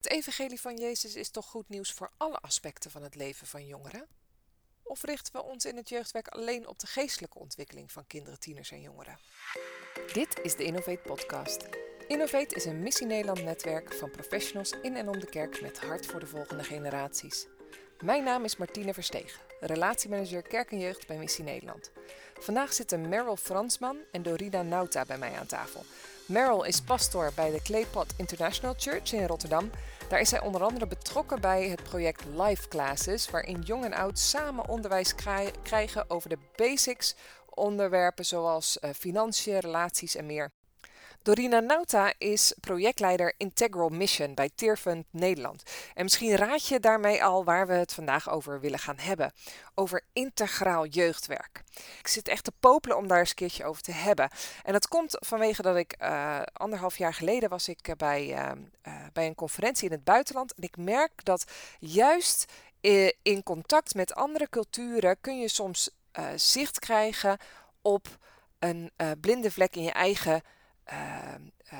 Het evangelie van Jezus is toch goed nieuws voor alle aspecten van het leven van jongeren? Of richten we ons in het jeugdwerk alleen op de geestelijke ontwikkeling van kinderen, tieners en jongeren? Dit is de Innovate Podcast. Innovate is een Missie Nederland netwerk van professionals in en om de kerk met hart voor de volgende generaties. Mijn naam is Martine Verstegen, relatiemanager Kerk en Jeugd bij Missie Nederland. Vandaag zitten Meryl Fransman en Dorina Nauta bij mij aan tafel. Meryl is pastor bij de Claypot International Church in Rotterdam. Daar is zij onder andere betrokken bij het project Life Classes, waarin jong en oud samen onderwijs krijgen over de basics, onderwerpen zoals uh, financiën, relaties en meer. Dorina Nauta is projectleider Integral Mission bij Tearfund Nederland. En misschien raad je daarmee al waar we het vandaag over willen gaan hebben. Over integraal jeugdwerk. Ik zit echt te popelen om daar eens een keertje over te hebben. En dat komt vanwege dat ik uh, anderhalf jaar geleden was ik eh, bij, uh, bij een conferentie in het buitenland. En ik merk dat juist in contact met andere culturen kun je soms zicht krijgen op een blinde vlek in je eigen Ehm, eh,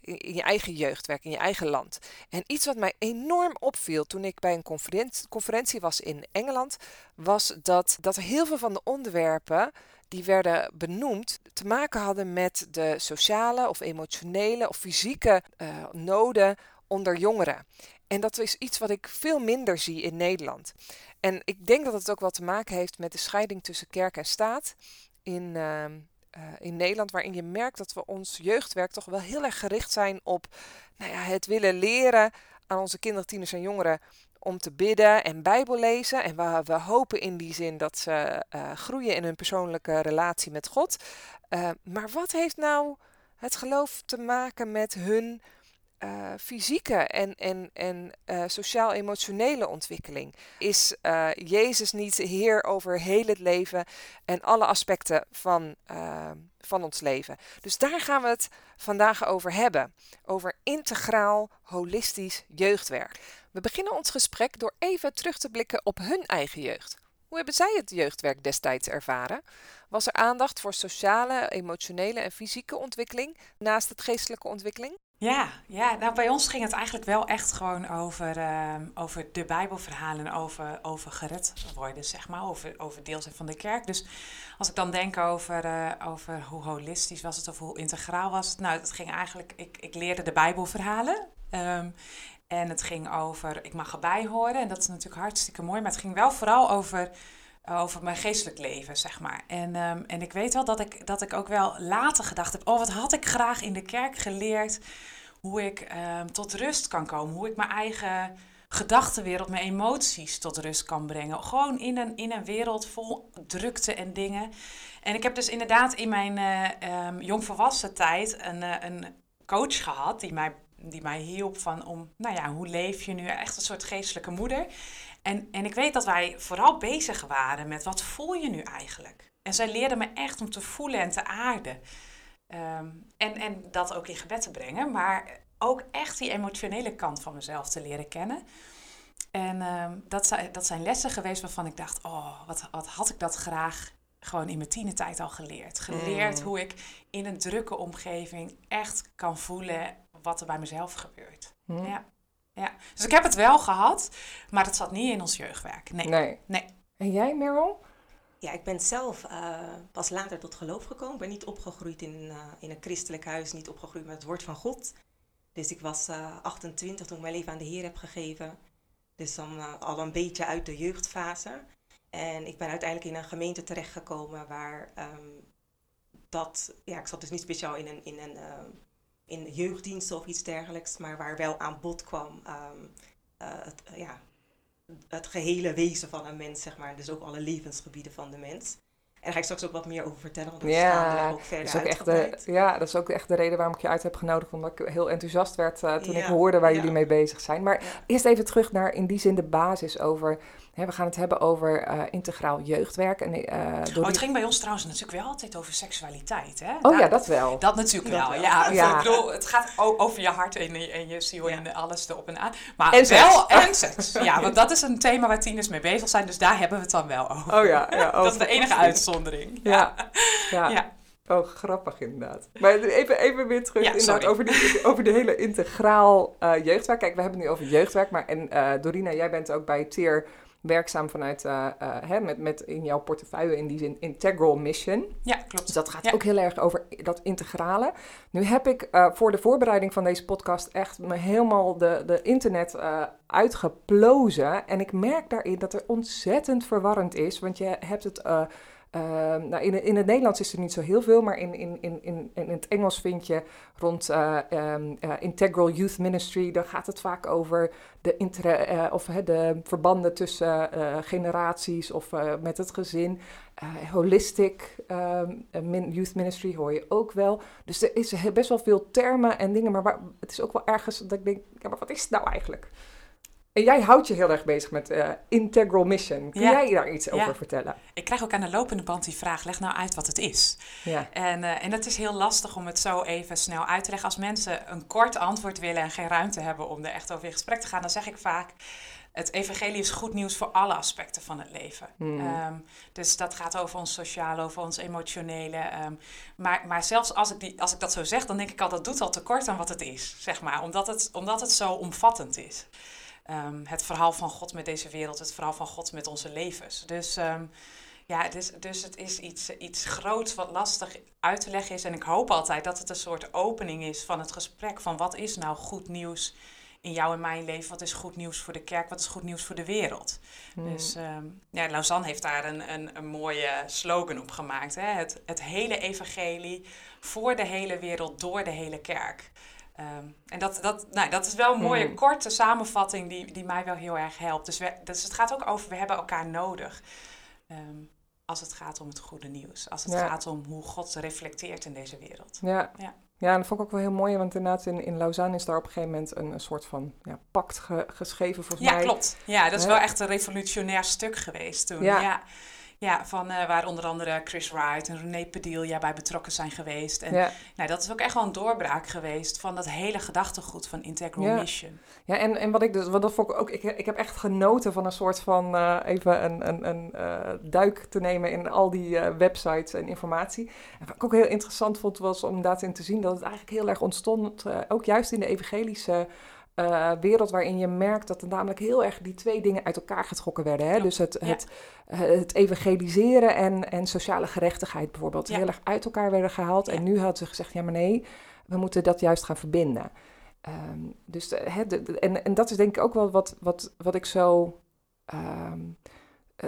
in, je eigen jeugdwerk, in je eigen land. En iets wat mij enorm opviel toen ik bij een conferentie, was in Engeland, was dat, dat heel veel van de onderwerpen die werden benoemd te maken hadden met de sociale of emotionele of fysieke uh, noden onder jongeren. En dat is iets wat ik veel minder zie in Nederland. En ik denk dat het ook wel te maken heeft met de scheiding tussen kerk en staat in, uh, uh, in Nederland, waarin je merkt dat we ons jeugdwerk toch wel heel erg gericht zijn op nou ja, het willen leren aan onze kinderen, tieners en jongeren om te bidden en Bijbel lezen. En we, we hopen in die zin dat ze uh, groeien in hun persoonlijke relatie met God. Uh, maar wat heeft nou het geloof te maken met hun uh, fysieke en, en, en uh, sociaal-emotionele ontwikkeling? Is uh, Jezus niet Heer over heel het leven en alle aspecten van, van ons leven? Dus daar gaan we het vandaag over hebben. Over integraal, holistisch jeugdwerk. We beginnen ons gesprek door even terug te blikken op hun eigen jeugd. Hoe hebben zij het jeugdwerk destijds ervaren? Was er aandacht voor sociale, emotionele en fysieke ontwikkeling naast het geestelijke ontwikkeling? Ja, ja, nou bij ons ging het eigenlijk wel echt gewoon over, uh, over de Bijbelverhalen, over, over gered worden, zeg maar, over, over deel zijn van de kerk. Dus als ik dan denk over, uh, over hoe holistisch was het of hoe integraal was het, nou, het ging eigenlijk, ik, ik leerde de Bijbelverhalen. Um, en het ging over, ik mag erbij horen, en dat is natuurlijk hartstikke mooi, maar het ging wel vooral over over mijn geestelijk leven, zeg maar. En, um, en ik weet wel dat ik, dat ik ook wel later gedacht heb... oh, wat had ik graag in de kerk geleerd... hoe ik um, tot rust kan komen. Hoe ik mijn eigen gedachtenwereld, mijn emoties tot rust kan brengen. Gewoon in een, in een wereld vol drukte en dingen. En ik heb dus inderdaad in mijn uh, um, jongvolwassen tijd een, uh, een coach gehad... die mij die mij hielp van om, nou ja, hoe leef je nu? Echt een soort geestelijke moeder. En, en ik weet dat wij vooral bezig waren met wat voel je nu eigenlijk? En zij leerde me echt om te voelen en te aarden. Um, en, en dat ook in gebed te brengen, maar ook echt die emotionele kant van mezelf te leren kennen. En um, dat, zijn, dat zijn lessen geweest waarvan ik dacht, oh, wat, wat had ik dat graag gewoon in mijn tienertijd al geleerd. Geleerd mm. hoe ik in een drukke omgeving echt kan voelen wat er bij mezelf gebeurt. Mm. Ja ja. Dus ik heb het wel gehad, maar het zat niet in ons jeugdwerk. Nee. Nee. nee. En jij, Meryl? Ja, ik ben zelf uh, pas later tot geloof gekomen. Ik ben niet opgegroeid in, uh, in een christelijk huis, niet opgegroeid met het woord van God. Dus ik was uh, 28 toen ik mijn leven aan de Heer heb gegeven. Dus dan al een beetje uit de jeugdfase. En ik ben uiteindelijk in een gemeente terechtgekomen waar um, dat... Ja, ik zat dus niet speciaal in een, in een in jeugddiensten of iets dergelijks, maar waar wel aan bod kwam um, uh, het, ja, het gehele wezen van een mens, zeg maar. Dus ook alle levensgebieden van de mens. En daar ga ik straks ook wat meer over vertellen, want dat ja, ook verder dat is ook echt de, Ja, dat is ook echt de reden waarom ik je uit heb genodigd. Omdat ik heel enthousiast werd uh, toen ja. ik hoorde waar ja. jullie mee bezig zijn. Maar eerst even terug naar in die zin de basis over we gaan het hebben over uh, integraal jeugdwerk. En, uh, oh, het ging bij ons trouwens natuurlijk wel altijd over seksualiteit. Hè? Oh Daar, ja, dat wel. Dat natuurlijk wel. Ja, ja. Ik bedoel, het gaat over je hart en je, en je ziel ja. en alles erop en aan. Maar en wel en seks. Ja, want dat is een thema waar tieners mee bezig zijn. Dus daar hebben we het dan wel over. Oh ja. ja dat is de enige uitzondering. Ja. ja. ja. Oh, grappig inderdaad. Maar even, even weer terug Ja, inderdaad over, die, over de hele integraal eh, jeugdwerk. Kijk, we hebben het nu over jeugdwerk, maar en eh, Dorina, jij bent ook bij TIER werkzaam vanuit, eh, eh, hè, met, met in jouw portefeuille in die zin Integral Mission. Ja, klopt. Dus dat gaat Ja. ook heel erg over dat integrale. Nu heb ik eh, voor de voorbereiding van deze podcast echt me helemaal de, de internet uitgeplozen. En ik merk daarin dat er ontzettend verwarrend is. Want je hebt het. Eh, eh, nou, in, in het Nederlands is er niet zo heel veel, maar in, in, in, in, het Engels vind je rond eh, ehm, eh, Integral Youth Ministry, daar gaat het vaak over de, inter, eh, of, de verbanden tussen generaties of met het gezin. Holistic ehm, Youth Ministry hoor je ook wel. Dus er is best wel veel termen en dingen, maar waar, het is ook wel ergens dat ik denk, ja, maar wat is het nou eigenlijk? En jij houdt je heel erg bezig met eh, Integral Mission. Kun Ja. jij daar iets Ja. over vertellen? Ik krijg ook aan de lopende band die vraag, leg nou uit wat het is. Ja. En, eh, en dat is heel lastig om het zo even snel uit te leggen. Als mensen een kort antwoord willen en geen ruimte hebben om er echt over in gesprek te gaan, dan zeg ik vaak: het evangelie is goed nieuws voor alle aspecten van het leven. Hmm. Ehm, dus dat gaat over ons sociale, over ons emotionele. ehm, maar, maar zelfs als ik, die, als ik dat zo zeg, dan denk ik al dat doet al tekort aan wat het is, zeg maar, omdat het, omdat het zo omvattend is. Ehm, het verhaal van God met deze wereld, het verhaal van God met onze levens. Dus ehm, ja, dus, dus het is iets, iets groots wat lastig uit te leggen is. En ik hoop altijd dat het een soort opening is van het gesprek van wat is nou goed nieuws in jouw en mijn leven? Wat is goed nieuws voor de kerk? Wat is goed nieuws voor de wereld? Hmm. Dus ehm, ja, Lausanne heeft daar een, een, een mooie slogan op gemaakt. Hè? Het, het hele evangelie voor de hele wereld, door de hele kerk. Ehm, en dat, dat, nou, dat is wel een mooie Hmm. korte samenvatting die, die mij wel heel erg helpt. Dus, we, dus het gaat ook over, we hebben elkaar nodig. Ehm, als het gaat om het goede nieuws. Als het Ja. gaat om hoe God reflecteert in deze wereld. Ja. Ja. Ja, en dat vond ik ook wel heel mooi, want inderdaad in, in Lausanne is daar op een gegeven moment een, een soort van ja, pact ge- geschreven volgens Ja, mij. klopt. Ja, dat is Hè? wel echt een revolutionair stuk geweest toen. Ja. Ja, van eh, waar onder andere Chris Wright en René Padilla bij betrokken zijn geweest. En Ja, nou, dat is ook echt wel een doorbraak geweest van dat hele gedachtegoed van Integral Ja. Mission. ja en, en wat ik dus, wat dat vond ik ook, ik, ik heb echt genoten van een soort van, eh, even een, een, een eh, duik te nemen in al die websites en informatie. En wat ik ook heel interessant vond, was om daarin te zien dat het eigenlijk heel erg ontstond, ook juist in de evangelische eh, wereld, waarin je merkt dat er namelijk heel erg die twee dingen uit elkaar getrokken werden. Hè? Dus het, het, het evangeliseren en, en sociale gerechtigheid bijvoorbeeld Ja. heel erg uit elkaar werden gehaald. En nu hadden ze gezegd, ja maar nee, we moeten dat juist gaan verbinden. Ehm, dus de, de- de- en, en dat is denk ik ook wel wat, wat, wat ik zo.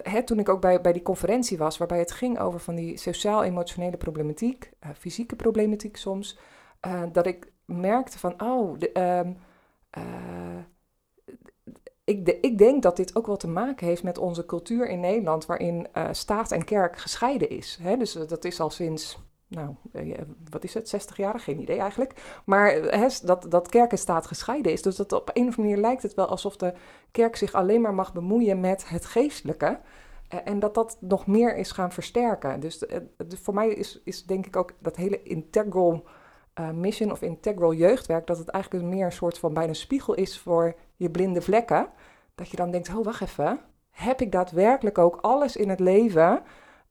hè, toen ik ook bij, bij die conferentie was, waarbij het ging over van die sociaal-emotionele problematiek, eh, fysieke problematiek soms, dat ik merkte van, oh, de, ehm, eh, ik, ik denk dat dit ook wel te maken heeft met onze cultuur in Nederland, waarin eh, staat en kerk gescheiden is. Hè? Dus dat is al sinds, nou, eh, wat is het, 60 jaar? Geen idee eigenlijk. Maar dat, dat kerk en staat gescheiden is. Dus dat op een of andere manier lijkt het wel alsof de kerk zich alleen maar mag bemoeien met het geestelijke. En dat dat nog meer is gaan versterken. Dus voor mij is, is denk ik ook dat hele integral eh, mission of integral jeugdwerk, dat het eigenlijk meer een soort van bijna een spiegel is voor je blinde vlekken. Dat je dan denkt, oh wacht even, heb ik daadwerkelijk ook alles in het leven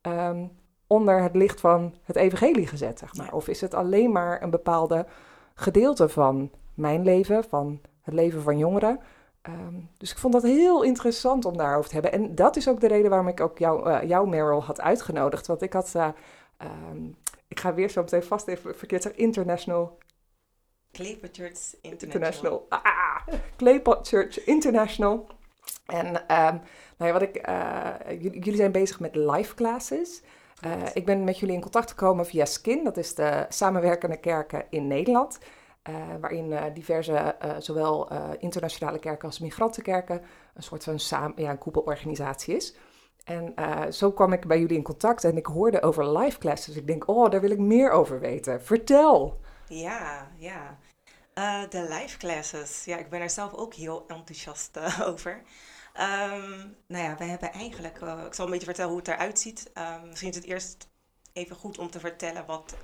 ehm, onder het licht van het evangelie gezet, zeg maar? Of is het alleen maar een bepaalde gedeelte van mijn leven, van het leven van jongeren? Ehm, dus ik vond dat heel interessant om daarover te hebben. En dat is ook de reden waarom ik ook jou, eh, jou Meryl, had uitgenodigd. Want ik had, eh, ehm, ik ga weer zo meteen vast even verkeerd zeggen, International Kleper Church International. International. Ah, Claypot Church International. En ehm, nou ja, wat ik, eh, jullie, zijn bezig met live classes. Eh, ik ben met jullie in contact gekomen via SKIN, dat is de samenwerkende kerken in Nederland. eh, waarin diverse, zowel internationale kerken als migrantenkerken, een soort van samen, ja, een koepelorganisatie is. En eh, zo kwam ik bij jullie in contact en ik hoorde over live classes. Ik denk, oh, daar wil ik meer over weten. Vertel! Ja, ja. Eh, de live classes. Ja, ik ben er zelf ook heel enthousiast eh, over. Ehm, nou ja, we hebben eigenlijk, ik zal een beetje vertellen hoe het eruit ziet. Ehm, misschien is het eerst even goed om te vertellen wat,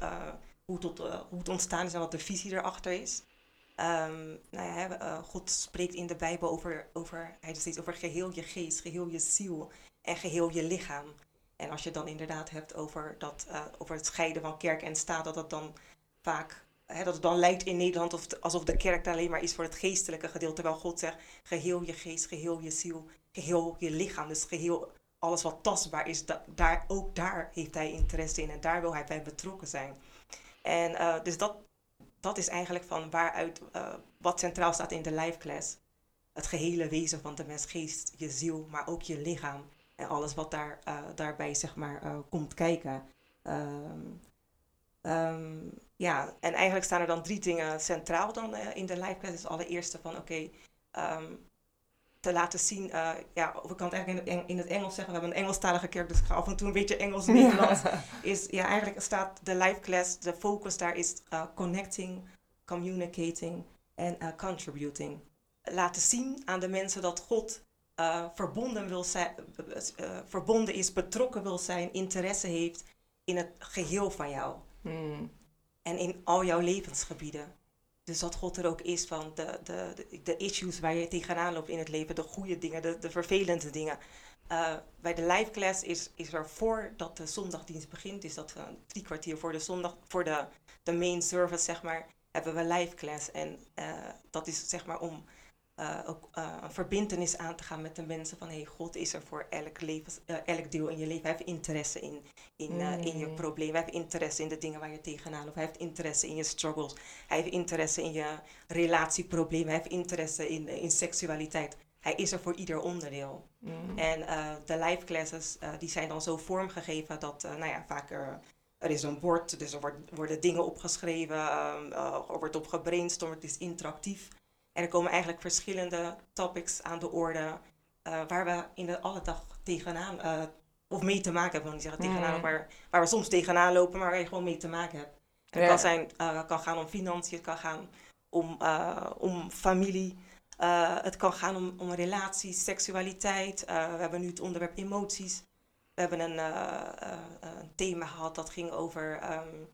hoe, tot, hoe het ontstaan is en wat de visie erachter is. Ehm, nou ja, God spreekt in de Bijbel over, over, hij zegt steeds over geheel je geest, geheel je ziel en geheel je lichaam. En als je dan inderdaad hebt over, dat, uh, over het scheiden van kerk en staat, dat het dan vaak, hè, dat het dan lijkt in Nederland of, alsof de kerk alleen maar is voor het geestelijke gedeelte. Terwijl God zegt, geheel je geest, geheel je ziel, geheel je lichaam. Dus geheel alles wat tastbaar is, da daar, ook daar heeft hij interesse in en daar wil hij bij betrokken zijn. En uh, dus dat, dat is eigenlijk van waaruit uh, wat centraal staat in de life class. Het gehele wezen van de mens, geest, je ziel, maar ook je lichaam. En alles wat daar, uh, daarbij zeg maar, uh, komt kijken. Um, um, ja, en eigenlijk staan er dan drie dingen centraal dan in de life class. Dus allereerste van oké, okay, um, te laten zien, ja, of ik kan het eigenlijk in, in, het Engels zeggen, we hebben een Engelstalige kerk, dus ik ga af en toe een beetje Engels-Nederlands. is, ja, eigenlijk staat de life class, de focus daar is connecting, communicating en contributing. Laten zien aan de mensen dat God verbonden, wil zijn, verbonden is, betrokken wil zijn, interesse heeft in het geheel van jou. Hmm. En in al jouw levensgebieden. Dus dat God er ook is van de, de, de, issues waar je tegenaan loopt in het leven, de goede dingen, de, de vervelende dingen. Uh, bij de live class is, is er voordat de zondagdienst begint, is dat drie kwartier voor de zondag, voor de, de main service, zeg maar, hebben we live class. En dat is zeg maar om uh, ook uh, een verbindenis aan te gaan met de mensen van hey, God is er voor elk, levens, uh, elk deel in je leven. Hij heeft interesse in, in, mm. in je problemen. Hij heeft interesse in de dingen waar je tegenaan loopt. Hij heeft interesse in je struggles. Hij heeft interesse in je relatieproblemen. Hij heeft interesse in, in seksualiteit. Hij is er voor ieder onderdeel. Mm. En de live classes die zijn dan zo vormgegeven dat nou ja, vaak er, er is een bord, dus er wordt, worden dingen opgeschreven, um, er wordt op gebrainstormd, het is interactief. En er komen eigenlijk verschillende topics aan de orde uh, waar we in de alle dag tegenaan, uh, of mee te maken hebben, wil niet zeggen tegenaan, mm. waar, waar we soms tegenaan lopen, maar waar je gewoon mee te maken hebt. Het ja. kan, zijn, uh, kan gaan om financiën, het kan gaan om, om familie, het kan gaan om, om relaties, seksualiteit. we hebben nu het onderwerp emoties. We hebben een, een thema gehad dat ging over um,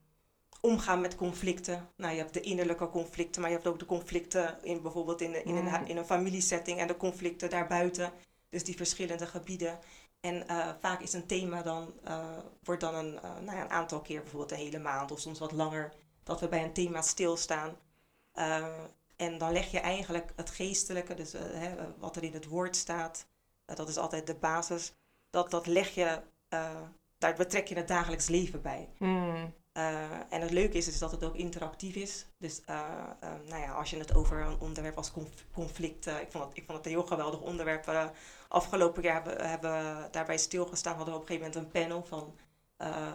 omgaan met conflicten. Nou, je hebt de innerlijke conflicten, maar je hebt ook de conflicten in bijvoorbeeld in, in, een, mm. in een familiesetting en de conflicten daarbuiten. Dus die verschillende gebieden. En uh, vaak is een thema dan, uh, wordt dan een, uh, nou ja, een aantal keer, bijvoorbeeld een hele maand of soms wat langer, dat we bij een thema stilstaan. en dan leg je eigenlijk het geestelijke, dus hè, wat er in het woord staat, dat is altijd de basis, dat, dat leg je, daar betrek je het dagelijks leven bij. Mm. Uh, en het leuke is, is dat het ook interactief is. Dus uh, uh, nou ja, als je het over een onderwerp als conflict... ik, vond het, ik vond het een heel geweldig onderwerp. afgelopen jaar hebben, hebben daarbij stilgestaan. Hadden we op een gegeven moment een panel van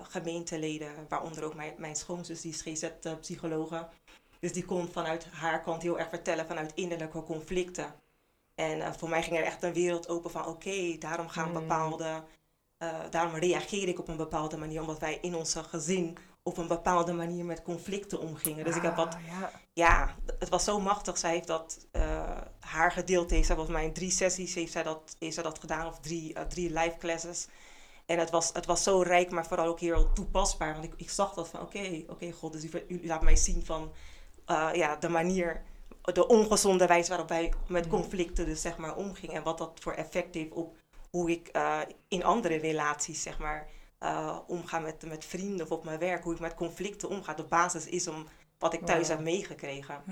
gemeenteleden. Waaronder ook mijn, mijn schoonzus, die is GZ-psychologe. Dus die kon vanuit haar kant heel erg vertellen vanuit innerlijke conflicten. En voor mij ging er echt een wereld open van... Oké, daarom gaan mm. bepaalde... daarom reageer ik op een bepaalde manier. Omdat wij in onze gezin op een bepaalde manier met conflicten omgingen. Dus ik heb wat, ah, ja. ja. het was zo machtig. Zij heeft dat, uh, haar gedeeld heeft zij volgens mij in drie sessies heeft zij dat, heeft zij dat gedaan, of drie, uh, drie live classes. En het was, het was zo rijk, maar vooral ook heel toepasbaar. Want ik, ik zag dat van, oké, oké, God, dus u, u, laat mij zien van, uh, ja, de manier, de ongezonde wijze waarop wij met mm. conflicten dus, zeg maar, omgingen. En wat dat voor effect heeft op hoe ik in andere relaties, zeg maar, uh, omga met, met vrienden of op mijn werk, hoe ik met conflicten omga. De basis is om wat ik thuis heb meegekregen.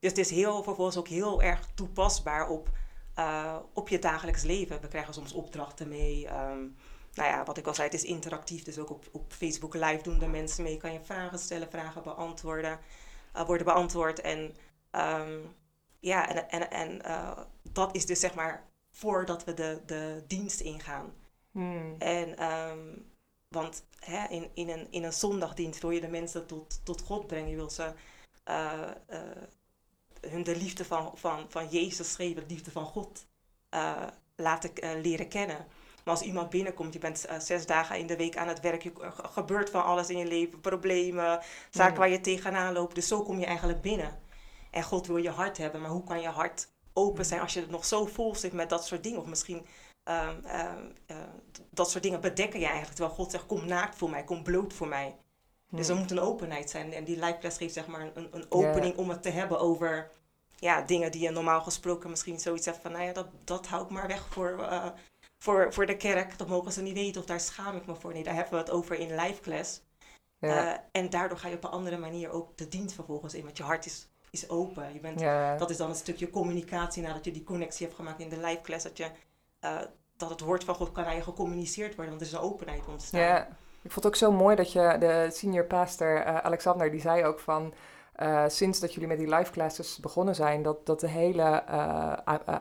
Dus het is heel, vervolgens ook heel erg toepasbaar op, uh, op je dagelijks leven. We krijgen soms opdrachten mee. Um, nou ja, wat ik al zei, het is interactief. Dus ook op, op Facebook Live doen de mensen mee. Kan je vragen stellen, vragen beantwoorden, uh, worden beantwoord. En um, ja, en, en, en dat is dus zeg maar voordat we de, de dienst ingaan. Hmm. En um, want hè, in, in, een, in een zondagdienst wil je de mensen tot, tot God brengen. Je wil ze uh, uh, hun de liefde van, van, van Jezus geven, de liefde van God uh, laten leren kennen. Maar als iemand binnenkomt, je bent zes dagen in de week aan het werk, je, gebeurt van alles in je leven, problemen, zaken waar je tegenaan loopt. Dus zo kom je eigenlijk binnen. En God wil je hart hebben, maar hoe kan je hart open zijn als je het nog zo vol zit met dat soort dingen? Of misschien Um, um, uh, dat soort dingen bedekken je eigenlijk. Terwijl God zegt, kom naakt voor mij, kom bloot voor mij. Dus er moet een openheid zijn. En die lijfles geeft zeg maar een, een opening om het te hebben over ja, dingen die je normaal gesproken misschien zoiets hebt van, nou ja, dat, dat houdt maar weg voor, uh, voor, voor de kerk. Dat mogen ze niet weten of daar schaam ik me voor. Nee, daar hebben we het over in class. Ja. Eh, en daardoor ga je op een andere manier ook de dienst vervolgens in. Want je hart is, is open. Je bent, ja. Dat is dan een stukje communicatie nadat je die connectie hebt gemaakt in de class. Dat, je, eh, dat het woord van God kan aan gecommuniceerd worden. Want er is een openheid ontstaan. Ja, ik vond het ook zo mooi dat je, de senior pastor eh, Alexander, die zei ook van, eh, sinds dat jullie met die live classes begonnen zijn, dat, dat de hele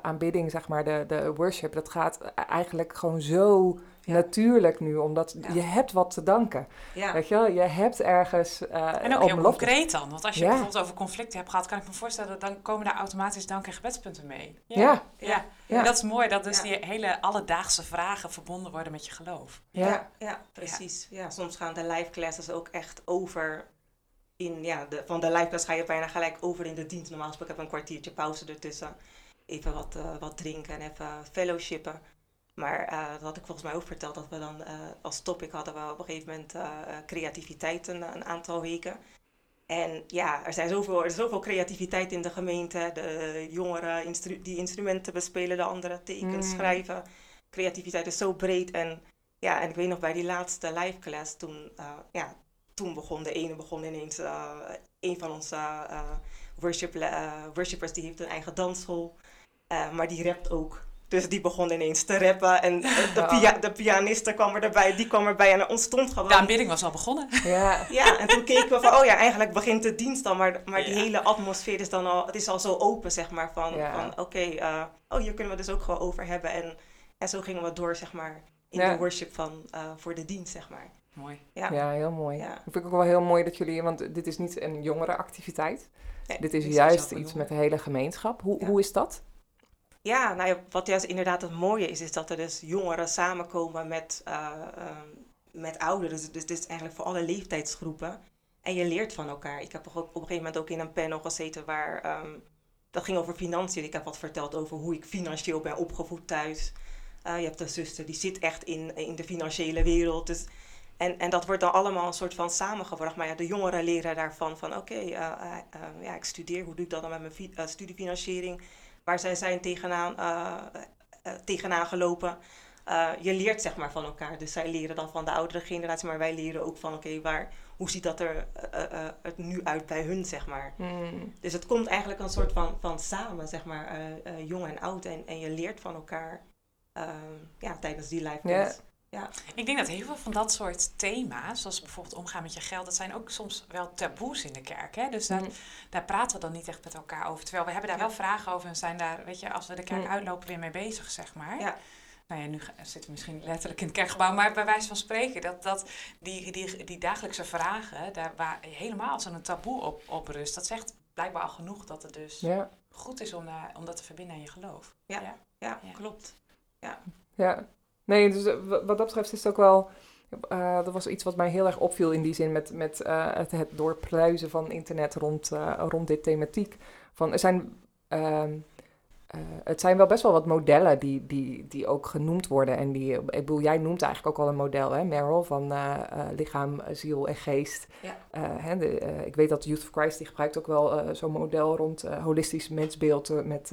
aanbidding, zeg maar, de, de worship, dat gaat eigenlijk gewoon zo Ja. natuurlijk nu, omdat Ja. je hebt wat te danken. Ja. Weet je wel, je hebt ergens eh En ook heel belofte. concreet dan. Want als je Ja. bijvoorbeeld over conflicten hebt gehad, kan ik me voorstellen, dan komen daar automatisch dank- en gebedspunten mee. Ja. ja. Ja. Ja. En dat is mooi, dat dus Ja. die hele alledaagse vragen verbonden worden met je geloof. Ja. Ja, ja, precies. Ja. soms gaan de live classes ook echt over in, ja, de, van de live class ga je bijna gelijk over in de dienst. Normaal gesproken heb ik een kwartiertje pauze ertussen. Even wat, eh, wat drinken en even fellowshippen. Maar eh, dat had ik volgens mij ook verteld, dat we dan eh, als topic hadden we op een gegeven moment eh, creativiteit een, een aantal weken. En ja, er, zijn zoveel, er is zoveel creativiteit in de gemeente. De jongeren instru- die instrumenten bespelen, de anderen tekens Mm. schrijven. Creativiteit is zo breed. En ja, en ik weet nog bij die laatste live class, toen, ja, toen begon de ene begon ineens, een van onze worship, worshipers, die heeft een eigen dansschool, maar die rapt ook. Dus die begon ineens te rappen en de, pia de pianiste kwam er erbij, die kwam erbij en er ontstond gewoon... De aanbidding was al begonnen. Ja. Ja, en toen keken we van, oh ja, eigenlijk begint de dienst al, maar, maar die Ja. hele atmosfeer is dan al, het is al zo open, zeg maar, van, Ja. van oké, eh, oh hier kunnen we dus ook gewoon over hebben. En, en zo gingen we door, zeg maar, in Ja. de worship van, eh, voor de dienst, zeg maar. Mooi. Ja, Ja, heel mooi. Ja. Ik vind het ook wel heel mooi dat jullie, want dit is niet een jongere activiteit. Nee, Dit is dit juist zelf iets met de hele gemeenschap. Hoe, Ja. hoe is dat? Ja, nou ja, wat juist inderdaad het mooie is, is dat er dus jongeren samenkomen met, eh, ehm, met ouderen. Dus, dus dit is eigenlijk voor alle leeftijdsgroepen. En je leert van elkaar. Ik heb op een gegeven moment ook in een panel gezeten waar ehm, dat ging over financiën. Ik heb wat verteld over hoe ik financieel ben opgevoed thuis. Eh, je hebt een zuster die zit echt in, in de financiële wereld. Dus, en, en dat wordt dan allemaal een soort van samengebracht. Maar ja, de jongeren leren daarvan van oké, eh, ja, ik studeer. Hoe doe ik dat dan met mijn fi- studiefinanciering? Waar zij zijn tegenaan, eh, eh, tegenaan gelopen. Eh, je leert zeg maar van elkaar. Dus zij leren dan van de oudere generatie, maar wij leren ook van oké, waar hoe ziet dat er het nu uit bij hun, zeg maar. Hmm. Dus het komt eigenlijk een soort van, van samen, zeg maar, jong en oud. En, en je leert van elkaar ja, tijdens die live Ja. Ik denk dat heel veel van dat soort thema's, zoals bijvoorbeeld omgaan met je geld, dat zijn ook soms wel taboes in de kerk. Hè? Dus daar, Hmm. daar praten we dan niet echt met elkaar over. Terwijl we hebben daar Ja. wel vragen over en zijn daar, weet je, als we de kerk Mm. uitlopen, weer mee bezig, zeg maar. Ja. Nou ja, nu zitten we misschien letterlijk in het kerkgebouw, maar bij wijze van spreken, dat, dat die, die, die dagelijkse vragen, daar waar helemaal zo'n taboe op, op rust, dat zegt blijkbaar al genoeg dat het dus Ja, goed is om, daar, om dat te verbinden aan je geloof. Ja. ja. Ja, Ja. klopt. ja. Nee, dus eh, wa- wat dat betreft is het ook wel... eh, dat was iets wat mij heel erg opviel in die zin met, met eh, het, het doorpluizen van internet rond, eh, rond dit thematiek. Van, er zijn, ehm, eh, het zijn wel best wel wat modellen die, die, die ook genoemd worden. En die, ik bedoel, jij noemt eigenlijk ook al een model, hè, Meryl, van eh, eh, lichaam, ziel en geest. Ja. Eh, hè, de, eh, ik weet dat Youth for Christ, die gebruikt ook wel eh, zo'n model rond eh, holistisch mensbeeld eh, met...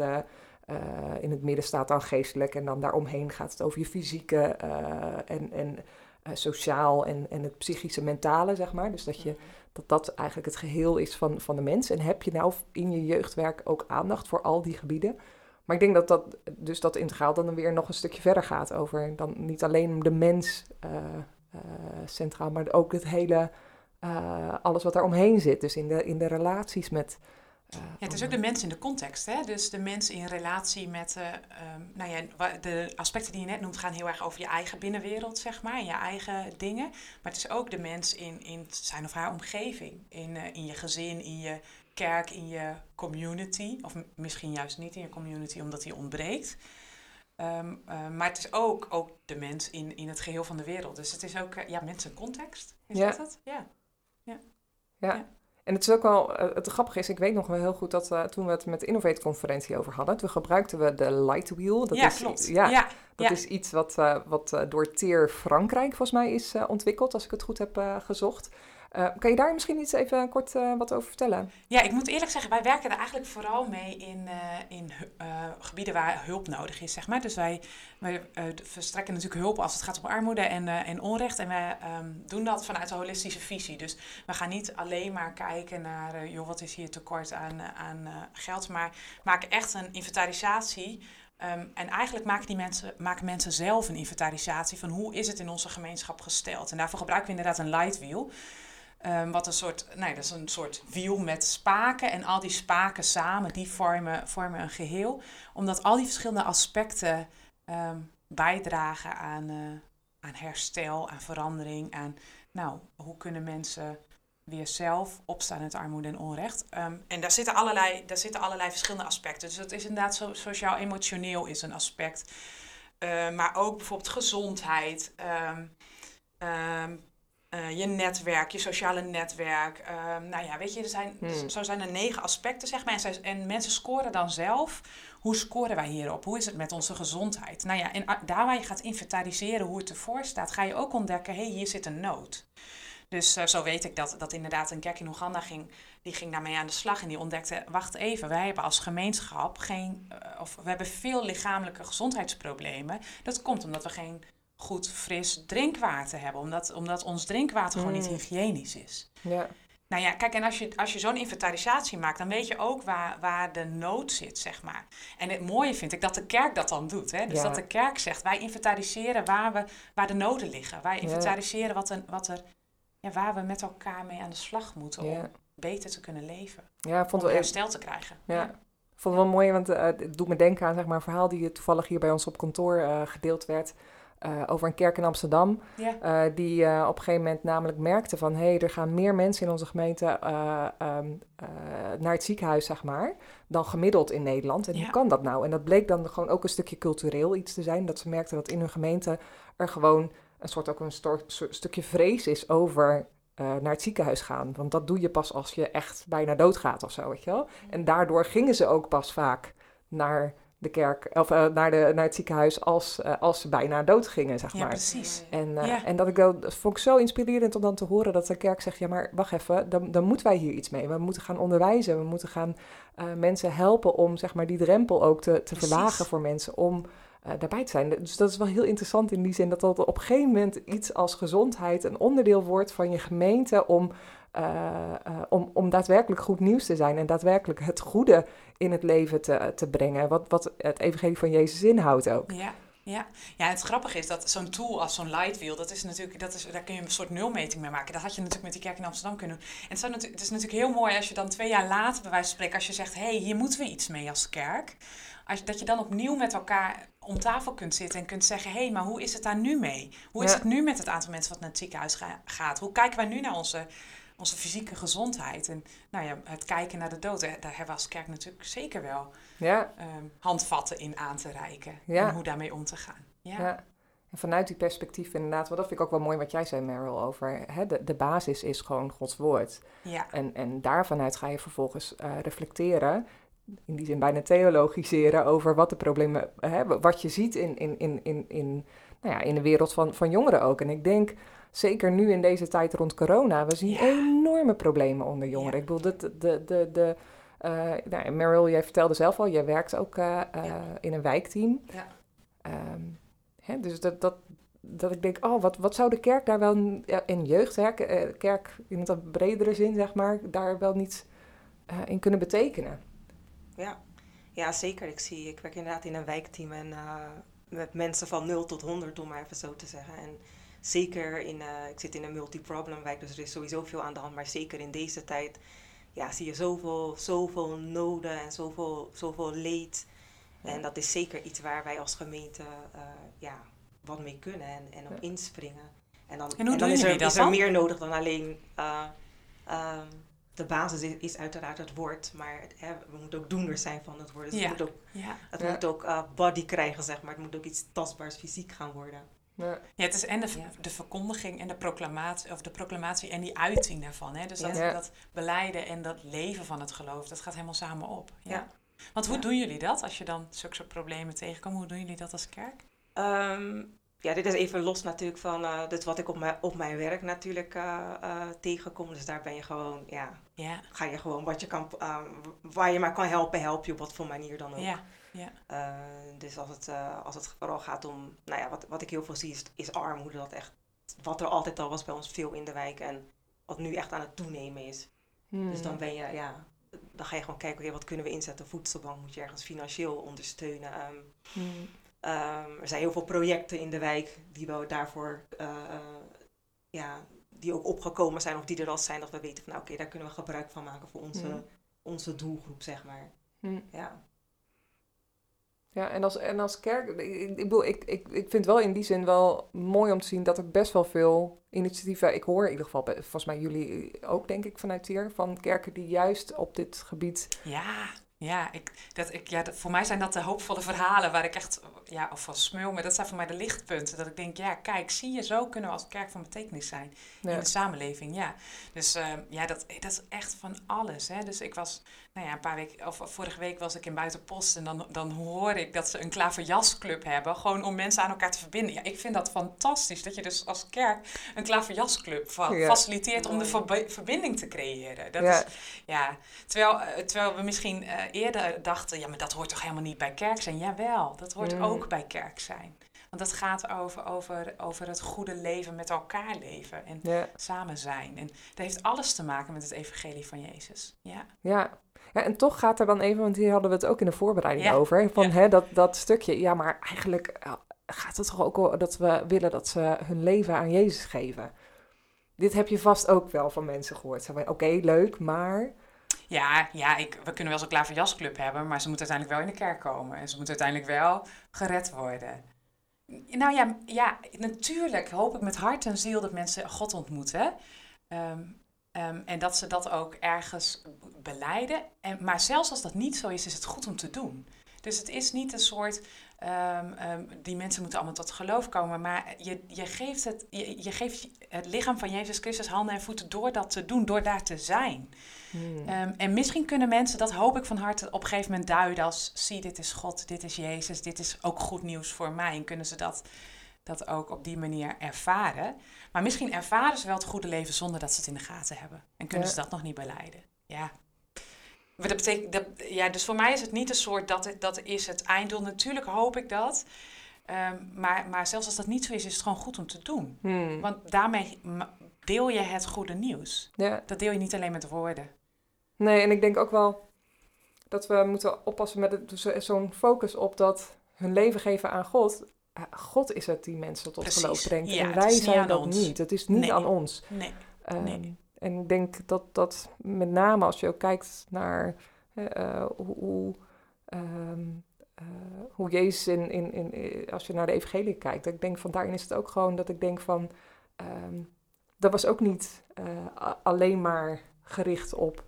eh, in het midden staat dan geestelijk en dan daaromheen gaat het over je fysieke eh, en, en eh, sociaal en, en het psychische mentale, zeg maar. Dus dat, je, dat dat eigenlijk het geheel is van, van de mens. En heb je nou in je jeugdwerk ook aandacht voor al die gebieden? Maar ik denk dat dat dus dat integraal dan weer nog een stukje verder gaat over dan niet alleen de mens centraal, maar ook het hele, alles wat daar omheen zit. Dus in de, in de relaties met... Ja, het is ook de mens in de context. Hè? Dus de mens in relatie met eh, ehm, nou ja, de aspecten die je net noemt gaan heel erg over je eigen binnenwereld, zeg maar, en je eigen dingen. Maar het is ook de mens in, in zijn of haar omgeving. In, eh, in je gezin, in je kerk, in je community. Of misschien juist niet in je community, omdat die ontbreekt. Ehm, eh, maar het is ook, ook de mens in, in het geheel van de wereld. Dus het is ook, ja, mensen context. Is Ja. dat het? Ja. Ja. En het is ook wel, eh, het grappige is, ik weet nog wel heel goed dat eh, toen we het met de Innovate conferentie over hadden, toen gebruikten we de light wheel. Dat ja, is, klopt. Ja, ja. dat ja. is iets wat, eh, wat door TEER Frankrijk volgens mij is ontwikkeld, als ik het goed heb gezocht. Uh, kan je daar misschien iets even kort uh, wat over vertellen? Ja, ik moet eerlijk zeggen, wij werken er eigenlijk vooral mee in, uh, in gebieden waar hulp nodig is, zeg maar. Dus wij, wij verstrekken natuurlijk hulp als het gaat om armoede en, en onrecht. En wij um, doen dat vanuit een holistische visie. Dus we gaan niet alleen maar kijken naar, joh, wat is hier tekort aan, aan geld, maar maken echt een inventarisatie Um, en eigenlijk maken, die mensen, maken mensen zelf een inventarisatie van hoe is het in onze gemeenschap gesteld. En daarvoor gebruiken we inderdaad een light wheel. Um, wat een soort, nee, dat is een soort wiel met spaken. En al die spaken samen, die vormen, vormen een geheel. Omdat al die verschillende aspecten um, bijdragen aan, uh, aan herstel, aan verandering. Aan, nou, hoe kunnen mensen weer zelf opstaan uit armoede en onrecht. Um, en daar zitten, allerlei, daar zitten allerlei verschillende aspecten. Dus dat is inderdaad zo, sociaal-emotioneel is een aspect. Maar ook bijvoorbeeld gezondheid. Uh, je netwerk, je sociale netwerk. nou ja, weet je, er zijn, hmm. zo zijn er negen aspecten, zeg maar. En, zij, en, mensen scoren dan zelf. Hoe scoren wij hierop? Hoe is het met onze gezondheid? Nou ja, en daar waar je gaat inventariseren hoe het ervoor staat, ga je ook ontdekken, hé, hey, hier zit een nood. Dus uh, zo weet ik dat, dat inderdaad een kerk in Oeganda ging, die ging daarmee aan de slag en die ontdekte, wacht even, wij hebben als gemeenschap geen, uh, of we hebben veel lichamelijke gezondheidsproblemen. Dat komt omdat we geen goed fris drinkwater hebben, omdat, omdat ons drinkwater gewoon niet mm. hygiënisch is. Ja. Nou ja, kijk, en als je, als je zo'n inventarisatie maakt, dan weet je ook waar, waar de nood zit, zeg maar. En het mooie vind ik dat de kerk dat dan doet. Hè? Dus dat de kerk zegt, wij inventariseren waar, we, waar de noden liggen. Wij inventariseren wat, een, wat er ja, waar we met elkaar mee aan de slag moeten om beter te kunnen leven. Ja, vond om herstel te krijgen. Ja. Vond het wel mooi, want uh, het doet me denken aan zeg maar, een verhaal die toevallig hier bij ons op kantoor uh, gedeeld werd. Uh, over een kerk in Amsterdam. Ja. die op een gegeven moment namelijk merkte van... hé, hey, er gaan meer mensen in onze gemeente um, naar het ziekenhuis, zeg maar... dan gemiddeld in Nederland. En hoe kan dat nou? En dat bleek dan gewoon ook een stukje cultureel iets te zijn. Dat ze merkten dat in hun gemeente er gewoon een soort ook een stukje vrees is over naar het ziekenhuis gaan. Want dat doe je pas als je echt bijna doodgaat of zo, weet je wel. En daardoor gingen ze ook pas vaak naar de kerk of uh, naar, de, naar het ziekenhuis als, uh, als ze bijna dood gingen, zeg maar. Ja, precies. En, ja. en dat ik dat, vond ik zo inspirerend om dan te horen dat de kerk zegt: ja, maar wacht even, dan, dan moeten wij hier iets mee. We moeten gaan onderwijzen, we moeten gaan mensen helpen om zeg maar die drempel ook te, te verlagen voor mensen om daarbij te zijn. Dus dat is wel heel interessant in die zin dat dat op een gegeven moment iets als gezondheid een onderdeel wordt van je gemeente om, om, om daadwerkelijk goed nieuws te zijn en daadwerkelijk het goede in het leven te, te brengen. Wat, wat het evangelie van Jezus inhoudt ook. Ja. Ja. ja, het grappige is dat zo'n tool als zo'n Lightwheel, dat is natuurlijk, dat is, daar kun je een soort nulmeting mee maken. Dat had je natuurlijk met die kerk in Amsterdam kunnen doen. En het, zou het is natuurlijk heel mooi als je dan twee jaar later, bij wijze van spreken, als je zegt, hé, hey, hier moeten we iets mee als kerk. Als, dat je dan opnieuw met elkaar om tafel kunt zitten en kunt zeggen: hé, hey, maar hoe is het daar nu mee? Hoe is het nu met het aantal mensen wat naar het ziekenhuis gaat? Hoe kijken wij nu naar onze, onze fysieke gezondheid? En nou ja, het kijken naar de dood, daar hebben we als kerk natuurlijk zeker wel ja. Ehm, handvatten in aan te reiken. Ja. En hoe daarmee om te gaan. Ja. ja. En vanuit die perspectief inderdaad, want dat vind ik ook wel mooi wat jij zei, Meryl, over hè, de, de basis is gewoon Gods woord. Ja. En, en daarvanuit ga je vervolgens uh, reflecteren in die zin bijna theologiseren over wat de problemen, hè, wat je ziet in, in, in, in, in, nou ja, in de wereld van, van jongeren ook. En ik denk, zeker nu in deze tijd rond corona, we zien enorme problemen onder jongeren. Ik bedoel, de, de, de, de uh, nou, Meryl, jij vertelde zelf al, jij werkt ook uh, uh, in een wijkteam. Ja. Um, hè, dus dat, dat, dat ik denk, oh, wat, wat zou de kerk daar wel in jeugdwerk, kerk in het bredere zin, zeg maar, daar wel niet in kunnen betekenen? Ja. ja, zeker. Ik, zie, ik werk inderdaad in een wijkteam en met mensen van 0 tot 100, om maar even zo te zeggen. En zeker in, uh, ik zit in een multi-problem wijk, dus er is sowieso veel aan de hand. Maar zeker in deze tijd ja, zie je zoveel, zoveel noden en zoveel, zoveel leed. En dat is zeker iets waar wij als gemeente uh, ja, wat mee kunnen en, en op inspringen. En dan, en hoe en dan is, er, is er meer nodig dan alleen um, de basis is, uiteraard het woord, maar hè, we moeten ook doeners zijn van het woord. Dus het moet ook, ja. het moet ook body krijgen, zeg maar. Het moet ook iets tastbaars fysiek gaan worden. Ja, ja het is en de, de verkondiging en de proclamatie, of de proclamatie en die uiting daarvan. Hè? Dus dat, dat beleiden en dat leven van het geloof, dat gaat helemaal samen op. Ja. Want hoe doen jullie dat als je dan zulke soort problemen tegenkomt? Hoe doen jullie dat als kerk? Um, ja, dit is even los natuurlijk van uh, dit wat ik op mijn, op mijn werk natuurlijk uh, tegenkom. Dus daar ben je gewoon, ja, ja. ga je gewoon wat je kan, waar je maar kan helpen, help je op wat voor manier dan ook. Ja. Ja. dus als het, als het vooral gaat om, nou ja, wat, wat ik heel veel zie is, is armoede. Dat echt, wat er altijd al was bij ons veel in de wijk en wat nu echt aan het toenemen is. Hmm. Dus dan ben je, ja, dan ga je gewoon kijken, wat kunnen we inzetten? Voedselbank moet je ergens financieel ondersteunen. Um, Um, er zijn heel veel projecten in de wijk die we daarvoor, uh, ja, die ook opgekomen zijn of die er al zijn, dat we weten van nou oké, daar kunnen we gebruik van maken voor onze, mm. onze doelgroep, zeg maar. Ja. Ja, en als, en als kerk, ik, ik, bedoel, ik, ik, ik vind het wel in die zin wel mooi om te zien dat er best wel veel initiatieven, ik hoor in ieder geval, volgens mij jullie ook denk ik vanuit hier, van kerken die juist op dit gebied ja. Ja, ik, dat, ik, ja voor mij zijn dat de hoopvolle verhalen waar ik echt ja, of van smul, maar dat zijn voor mij de lichtpunten. Dat ik denk, ja, kijk, zie je, zo kunnen we als kerk van betekenis zijn in de samenleving. Ja, dus uh, ja, dat, dat is echt van alles. Hè. Dus ik was nou ja, een paar weken, of vorige week was ik in Buitenpost en dan, dan hoor ik dat ze een klaverjasclub hebben. Gewoon om mensen aan elkaar te verbinden. Ja, ik vind dat fantastisch. Dat je dus als kerk een klaverjasclub faciliteert om de verbinding te creëren. Dat ja. Is, ja. Terwijl, eh, terwijl we misschien uh, eerder dachten, ja, maar dat hoort toch helemaal niet bij kerk zijn? Jawel, dat hoort mm. ook bij kerk zijn. Want dat gaat over, over, over het goede leven met elkaar leven en samen zijn. En dat heeft alles te maken met het evangelie van Jezus. Ja. ja, ja, en toch gaat er dan even, want hier hadden we het ook in de voorbereiding over, van hè, dat, dat stukje, ja, maar eigenlijk gaat het toch ook dat we willen dat ze hun leven aan Jezus geven. Dit heb je vast ook wel van mensen gehoord. Oké, leuk, maar... Ja, ja ik, we kunnen wel zo'n klaverjasclub hebben, maar ze moeten uiteindelijk wel in de kerk komen. En ze moeten uiteindelijk wel gered worden. Nou ja, ja natuurlijk hoop ik met hart en ziel dat mensen God ontmoeten. Um, Ehm, en dat ze dat ook ergens beleiden. En, maar zelfs als dat niet zo is, is het goed om te doen. Dus het is niet een soort, um, um, die mensen moeten allemaal tot geloof komen, maar je, je, geeft het, je, je, geeft het lichaam van Jezus Christus handen en voeten door dat te doen, door daar te zijn. Hmm. en misschien kunnen mensen, dat hoop ik van harte, op een gegeven moment duiden als, zie dit is God, dit is Jezus, dit is ook goed nieuws voor mij. En kunnen ze dat, dat ook op die manier ervaren. Maar misschien ervaren ze wel het goede leven zonder dat ze het in de gaten hebben. En kunnen ze dat nog niet beleiden. Ja. Maar dat betekent, dat, ja, dus voor mij is het niet een soort dat, dat is het einddoel. Natuurlijk hoop ik dat. Ehm, maar, maar zelfs als dat niet zo is, is het gewoon goed om te doen. Hmm. Want daarmee deel je het goede nieuws. Ja. Dat deel je niet alleen met woorden. Nee, en ik denk ook wel dat we moeten oppassen met zo'n focus op dat hun leven geven aan God. God is het die mensen tot geloof brengt. en wij zijn dat niet. Het is niet aan ons. Nee. Um, en ik denk dat dat met name als je ook kijkt naar uh, hoe, um, uh, hoe Jezus in, in, in, als je naar de evangelie kijkt. Ik denk van daarin is het ook gewoon dat ik denk van um, dat was ook niet uh, alleen maar gericht op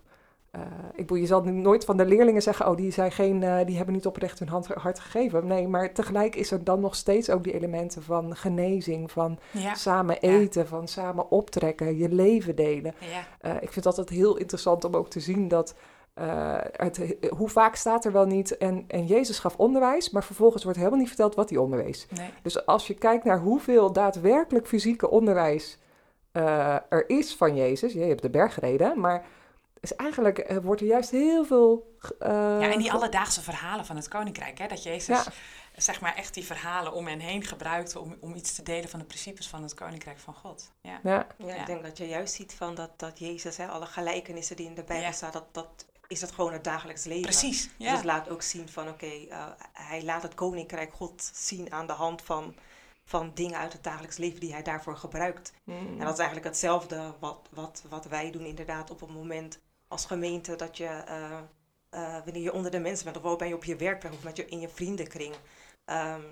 uh, ik bedoel, je zal nooit van de leerlingen zeggen, oh, die, zijn geen, uh, die hebben niet oprecht hun hand, hart gegeven. Nee, maar tegelijk is er dan nog steeds ook die elementen van genezing, van samen eten, van samen optrekken, je leven delen. Ja. Uh, ik vind dat altijd heel interessant om ook te zien dat, het, hoe vaak staat er wel niet, en, en Jezus gaf onderwijs, maar vervolgens wordt helemaal niet verteld wat hij onderwees. Nee. Dus als je kijkt naar hoeveel daadwerkelijk fysieke onderwijs er is van Jezus, je hebt de berg gereden, maar dus eigenlijk uh, wordt er juist heel veel. Uh, ja, en die alledaagse verhalen van het koninkrijk. Hè? Dat Jezus zeg maar echt die verhalen om en heen gebruikte om, om iets te delen van de principes van het koninkrijk van God. Ja, ja. ja ik denk dat je juist ziet van dat, dat Jezus, hè, alle gelijkenissen die in de Bijbel staan, dat, dat is het gewoon het dagelijks leven. Precies. Dus ja. Dus het laat ook zien van oké, okay, uh, hij laat het koninkrijk God zien aan de hand van van dingen uit het dagelijks leven die hij daarvoor gebruikt. Mm. En dat is eigenlijk hetzelfde wat, wat, wat wij doen inderdaad op het moment als gemeente dat je, uh, uh, wanneer je onder de mensen bent, of ben je op je werkplek of met je, in je vriendenkring, um,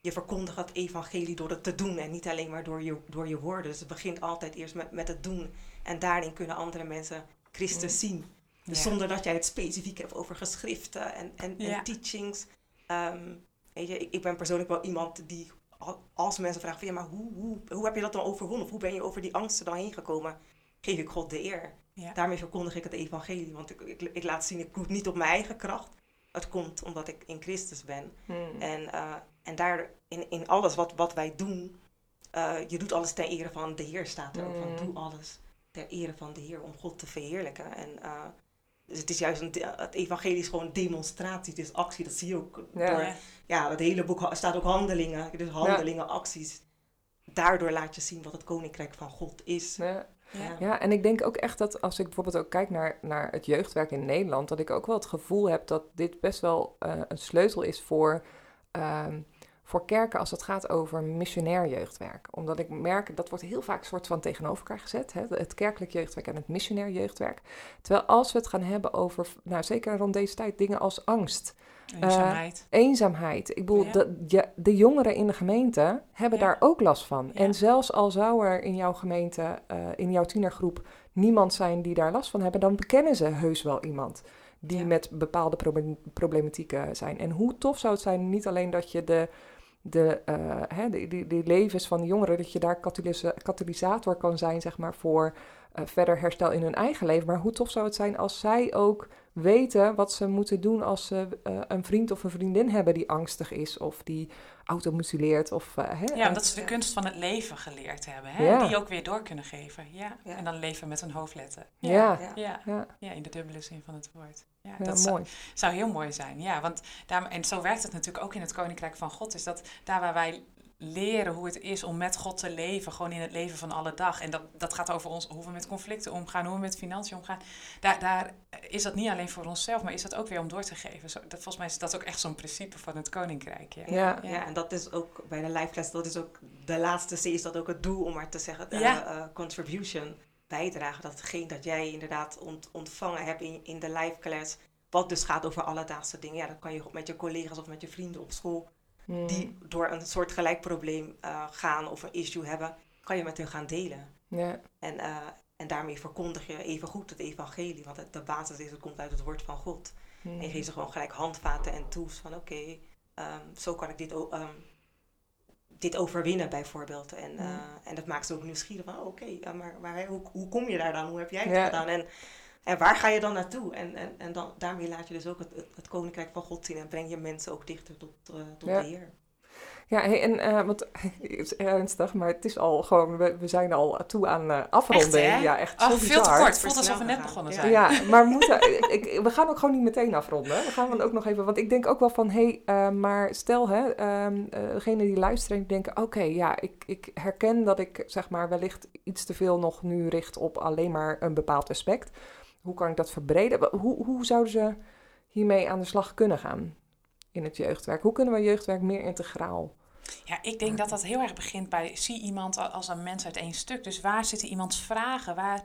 je verkondigt het evangelie door het te doen en niet alleen maar door je, door je woorden. Dus het begint altijd eerst met, met het doen en daarin kunnen andere mensen Christus mm. zien. Dus zonder dat jij het specifiek hebt over geschriften en, en, en teachings. Um, weet je, ik, ik ben persoonlijk wel iemand die als mensen vragen van ja, maar hoe, hoe, hoe heb je dat dan overwonnen? Of hoe ben je over die angsten dan heen gekomen? Geef ik God de eer. Ja. Daarmee verkondig ik het evangelie. Want ik, ik, ik, laat zien, ik doe het niet op mijn eigen kracht. het komt omdat ik in Christus ben. Hmm. En, eh, en daar in, in alles wat, wat wij doen, eh, je doet alles ter ere van de Heer, staat er ook van. Mm. Doe alles ter ere van de Heer om God te verheerlijken. En eh, dus het is juist een, het evangelie is gewoon demonstratie, het is actie. Dat zie je ook Ja. door, Ja. het hele boek staat ook handelingen. Dus handelingen, acties. Daardoor laat je zien wat het koninkrijk van God is. Ja. Ja. Ja, en ik denk ook echt dat als ik bijvoorbeeld ook kijk naar, naar het jeugdwerk in Nederland, dat ik ook wel het gevoel heb dat dit best wel eh, een sleutel is voor, ehm, voor kerken als het gaat over missionair jeugdwerk. Omdat ik merk, dat wordt heel vaak soort van tegenover elkaar gezet, hè? het kerkelijk jeugdwerk en het missionair jeugdwerk. Terwijl als we het gaan hebben over, nou zeker rond deze tijd, dingen als angst, Eenzaamheid. eenzaamheid. Ik bedoel, Ja. de, ja, de jongeren in de gemeente hebben Ja. daar ook last van. En zelfs al zou er in jouw gemeente, eh, in jouw tienergroep, niemand zijn die daar last van hebben, dan bekennen ze heus wel iemand die met bepaalde proble- problematieken zijn. En hoe tof zou het zijn, niet alleen dat je de, de, eh, hè, de, die, die levens van de jongeren, dat je daar katalysa- katalysator kan zijn, zeg maar, voor eh, verder herstel in hun eigen leven. Maar hoe tof zou het zijn als zij ook weten wat ze moeten doen als ze eh, een vriend of een vriendin hebben die angstig is of die automutileert of... eh, hè, Ja, omdat ze de Ja. kunst van het leven geleerd hebben. Hè? Ja. Die ook weer door kunnen geven. Ja. Ja. En dan leven met een hoofdletter. Ja. Ja. Ja. Ja, ja, in de dubbele zin van het woord. Ja, ja, dat zou, mooi. zou heel mooi zijn. Ja, want daar, en zo werkt het natuurlijk ook in het Koninkrijk van God. Is dat daar waar wij leren hoe het is om met God te leven, gewoon in het leven van alle dag. En dat, dat gaat over ons, hoe we met conflicten omgaan, hoe we met financiën omgaan. Daar, daar is dat niet alleen voor onszelf, maar is dat ook weer om door te geven. Zo, dat, volgens mij is dat ook echt zo'n principe van het Koninkrijk. Ja. Ja. Ja. en dat is ook bij de live class, dat is ook de laatste C is dat ook het doel om maar te zeggen, eh, Ja. eh, contribution, bijdragen. Dat dat jij inderdaad ont- ontvangen hebt in, in de live class, wat dus gaat over alledaagse dingen. Ja, dat kan je met je collega's of met je vrienden op school, Mm. die door een soort gelijk probleem eh, gaan of een issue hebben, kan je met hun gaan delen. Ja, En, eh, en daarmee verkondig je even goed het evangelie, want het, de basis is, het komt uit het woord van God. mm. En je geeft ze gewoon gelijk handvaten en tools van oké, ehm, zo kan ik dit, ehm, dit overwinnen bijvoorbeeld. En, eh, en dat maakt ze ook nieuwsgierig van oké, maar, maar hoe, hoe kom je daar dan? Hoe heb jij het Ja. gedaan? En, en waar ga je dan naartoe? En, en, en dan, daarmee laat je dus ook het, het, het koninkrijk van God zien en breng je mensen ook dichter tot, eh, tot Ja. de Heer. Ja, hey, en eh, want het is ernstig, maar het is al gewoon, we, we zijn al toe aan eh, afronding. Echt, hè? Ja, echt Oh, zo veel te kort. Voelt alsof we net begonnen zijn. Ja, maar we, moeten, ik, we gaan ook gewoon niet meteen afronden. We gaan dan ook nog even, want ik denk ook wel van, hé, hey, eh, maar stel hè, ehm eh, degene die luisteren en die denken, oké, ja, ik, ik herken dat ik zeg maar wellicht iets te veel nog nu richt op alleen maar een bepaald aspect. Hoe kan ik dat verbreden? Hoe, hoe zouden ze hiermee aan de slag kunnen gaan in het jeugdwerk? Hoe kunnen we jeugdwerk meer integraal? Ja, ik denk dat dat heel erg begint bij zie iemand als een mens uit één stuk. Dus waar zitten iemands vragen? Waar,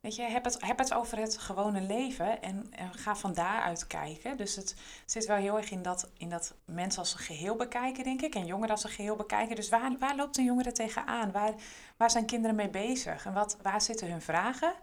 weet je, heb het, heb het over het gewone leven en, en ga van daaruit kijken. Dus het zit wel heel erg in dat, in dat mensen als een geheel bekijken, denk ik. En jongeren als een geheel bekijken. Dus waar, waar loopt een jongere tegenaan? Waar, waar zijn kinderen mee bezig? En wat, waar zitten hun vragen?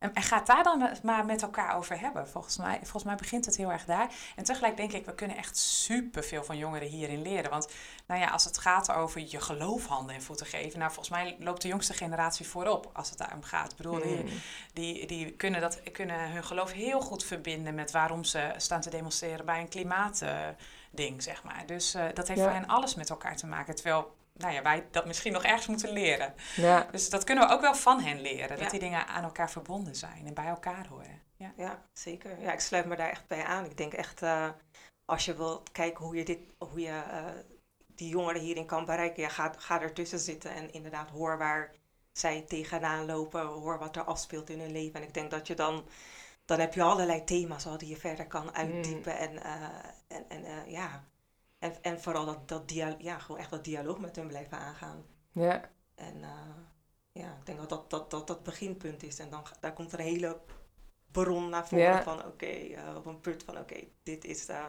En, en ga het daar dan maar met elkaar over hebben. Volgens mij, volgens mij begint het heel erg daar. En tegelijk denk ik, we kunnen echt superveel van jongeren hierin leren. Want nou ja, als het gaat over je geloof handen en voeten geven. Nou, volgens mij loopt de jongste generatie voorop als het daarom gaat. Ik bedoel, die, die, die kunnen, dat, kunnen hun geloof heel goed verbinden met waarom ze staan te demonstreren bij een klimaatding, zeg maar. Dus eh, dat heeft Ja. voor hen alles met elkaar te maken. Terwijl nou ja, wij dat misschien nog ergens moeten leren. Ja, Dus dat kunnen we ook wel van hen leren. Dat Ja. die dingen aan elkaar verbonden zijn en bij elkaar horen. Ja. Ja, zeker. Ja, ik sluit me daar echt bij aan. Ik denk echt, eh, als je wilt kijken hoe je, dit, hoe je eh, die jongeren hierin kan bereiken, ja, ga, ga ertussen zitten en inderdaad hoor waar zij tegenaan lopen, hoor wat er afspeelt in hun leven. En ik denk dat je dan, dan heb je allerlei thema's al die je verder kan uitdiepen. En, eh, en, en eh, ja, en, en vooral dat, dat dia ja, gewoon echt dat dialoog met hun blijven aangaan. ja, En eh, ja, ik denk dat dat, dat, dat dat beginpunt is. En dan daar komt er een hele bron naar voren Ja. van oké, eh, op een punt van oké, dit is eh,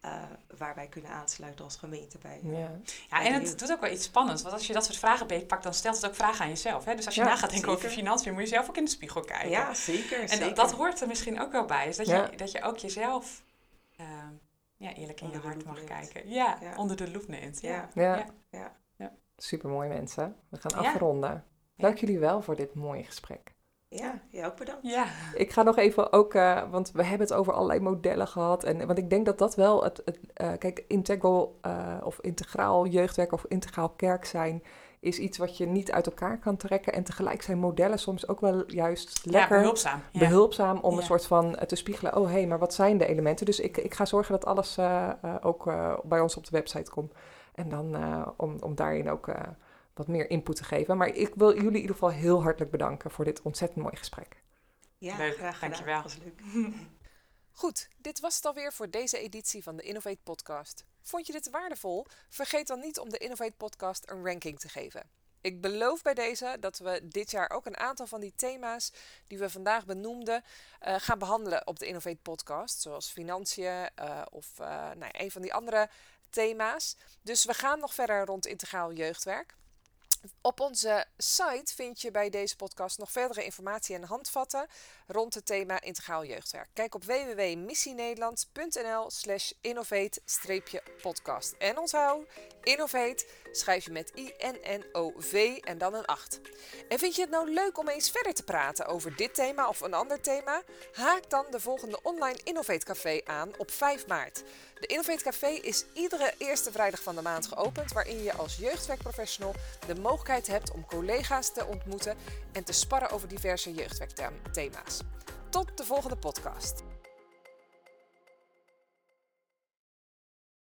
eh, waar wij kunnen aansluiten als gemeente bij. ja. Ja, en het doet ook wel iets spannends. Want als je dat soort vragen beetpakt, dan stelt het ook vragen aan jezelf. Hè? Dus als je Ja, na gaat denken over financiën, moet je zelf ook in de spiegel kijken. Ja, zeker. En zeker. dat, dat hoort er misschien ook wel bij. Is dat, Ja. je, dat je ook jezelf ja, eerlijk in je de hart mag neemt. kijken. Ja, Ja. onder de loep neemt. Ja. Ja. Ja. Ja. Supermooi mensen. We gaan Ja. afronden. Dank jullie wel voor dit mooie gesprek. Ja, jij ook bedankt. Ja. Ik ga nog even ook, uh, want we hebben het over allerlei modellen gehad. En, want ik denk dat dat wel het, het uh, kijk, integral uh, of integraal jeugdwerk of integraal kerk zijn is iets wat je niet uit elkaar kan trekken. En tegelijk zijn modellen soms ook wel juist lekker ja, behulpzaam, ja. behulpzaam om een soort van te spiegelen. Oh hé, hey, maar wat zijn de elementen? Dus ik, ik ga zorgen dat alles ook bij ons op de website komt. En dan om, om daarin ook wat meer input te geven. Maar ik wil jullie in ieder geval heel hartelijk bedanken voor dit ontzettend mooie gesprek. Ja, leuk. graag gedaan. Dankjewel. Was leuk. Goed, dit was het alweer voor deze editie van de Innovate Podcast. Vond je dit waardevol? Vergeet dan niet om de Innovate Podcast een ranking te geven. Ik beloof bij deze dat we dit jaar ook een aantal van die thema's die we vandaag benoemden uh, gaan behandelen op de Innovate Podcast. Zoals financiën uh, of uh, nou, een van die andere thema's. Dus we gaan nog verder rond integraal jeugdwerk. Op onze site vind je bij deze podcast nog verdere informatie en handvatten rond het thema integraal jeugdwerk. Kijk op www.missienederland.nl slash innovate-podcast. En onthoud, innovate schrijf je met I-N-N-O-V en dan een 8. En vind je het nou leuk om eens verder te praten over dit thema of een ander thema? Haak dan de volgende online Innovate Café aan op 5 maart. De Innovate Café is iedere eerste vrijdag van de maand geopend, waarin je als jeugdwerkprofessional de mogelijkheid hebt om collega's te ontmoeten en te sparren over diverse jeugdwerkthema's. Tot de volgende podcast.